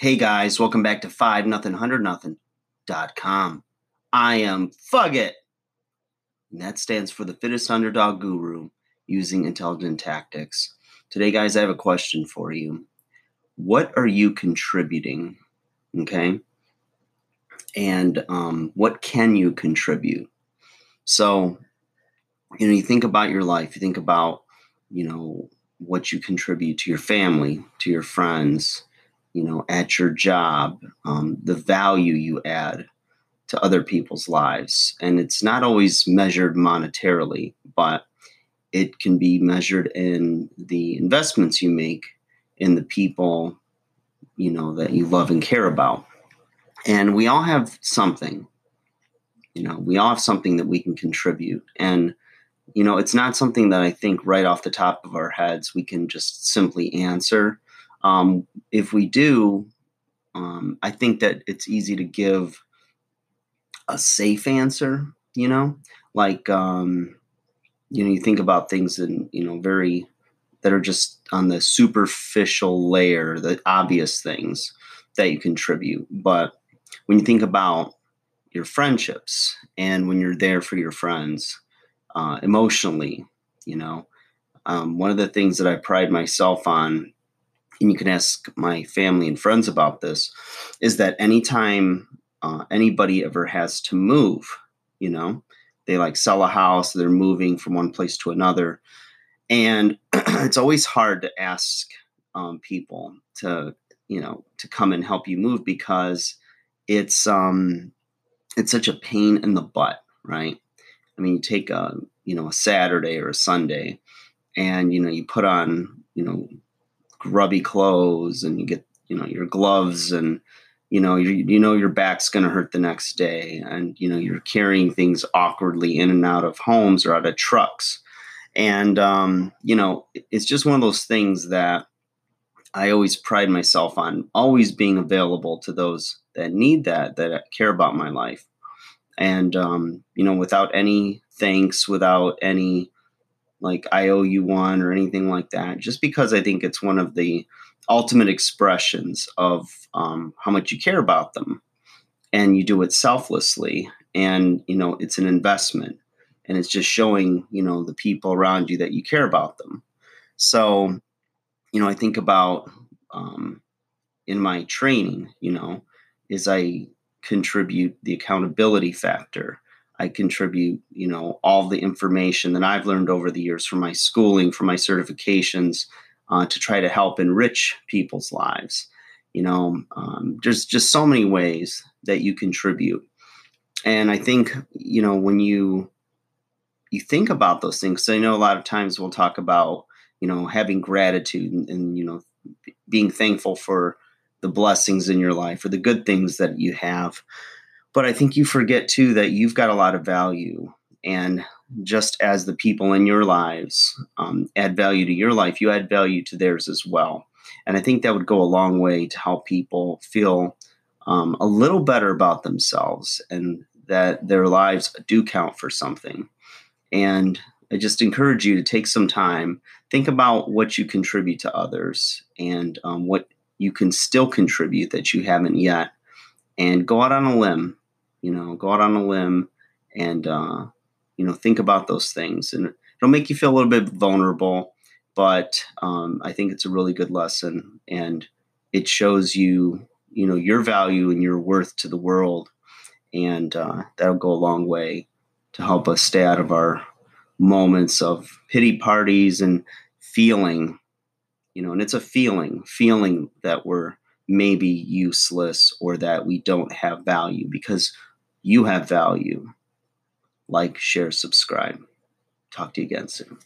Hey guys, welcome back to five nothing hundred nothing dot com. I am Fugget, and that stands for the fittest underdog guru using intelligent tactics. Today, guys, I have a question for you. What are you contributing? Okay, and um, what can you contribute? So, you know, you think about your life. You think about, you know, what you contribute to your family, to your friends you know, at your job, um, the value you add to other people's lives. And it's not always measured monetarily, but it can be measured in the investments you make in the people, you know, that you love and care about. And we all have something, you know, we all have something that we can contribute. And, you know, it's not something that I think right off the top of our heads we can just simply answer um, if we do, um, I think that it's easy to give a safe answer, you know, like, um, you know, you think about things in, you know, very, that are just on the superficial layer, the obvious things that you contribute. But when you think about your friendships and when you're there for your friends uh, emotionally, you know, um, one of the things that I pride myself on and you can ask my family and friends about this, is that anytime uh, anybody ever has to move, you know, they like sell a house, they're moving from one place to another. And it's always hard to ask um, people to, you know, to come and help you move because it's, um, it's such a pain in the butt, right? I mean, you take a, you know, a Saturday or a Sunday and, you know, you put on, you know, grubby clothes and you get you know your gloves and you know you, you know your back's going to hurt the next day and you know you're carrying things awkwardly in and out of homes or out of trucks. And um, you know it's just one of those things that i always pride myself on always being available to those that need that that care about my life. And um, you know without any thanks without any like I owe you one or anything like that, just because I think it's one of the ultimate expressions of um, how much you care about them. And you do it selflessly. And, you know, it's an investment. And it's just showing, you know, the people around you that you care about them. So, you know, I think about um, in my training, you know, is I contribute the accountability factor I contribute, you know, all the information that I've learned over the years from my schooling, from my certifications, uh, to try to help enrich people's lives. You know, um, there's just so many ways that you contribute, and I think you know when you you think about those things. So I know a lot of times we'll talk about you know having gratitude and, and you know being thankful for the blessings in your life or the good things that you have. But I think you forget too that you've got a lot of value. And just as the people in your lives um, add value to your life, you add value to theirs as well. And I think that would go a long way to help people feel um, a little better about themselves and that their lives do count for something. And I just encourage you to take some time, think about what you contribute to others and um, what you can still contribute that you haven't yet, and go out on a limb you know, go out on a limb and, uh, you know, think about those things. And it'll make you feel a little bit vulnerable, but um, I think it's a really good lesson. And it shows you, you know, your value and your worth to the world. And uh, that'll go a long way to help us stay out of our moments of pity parties and feeling, you know, and it's a feeling, feeling that we're maybe useless or that we don't have value because you have value. Like, share, subscribe. Talk to you again soon.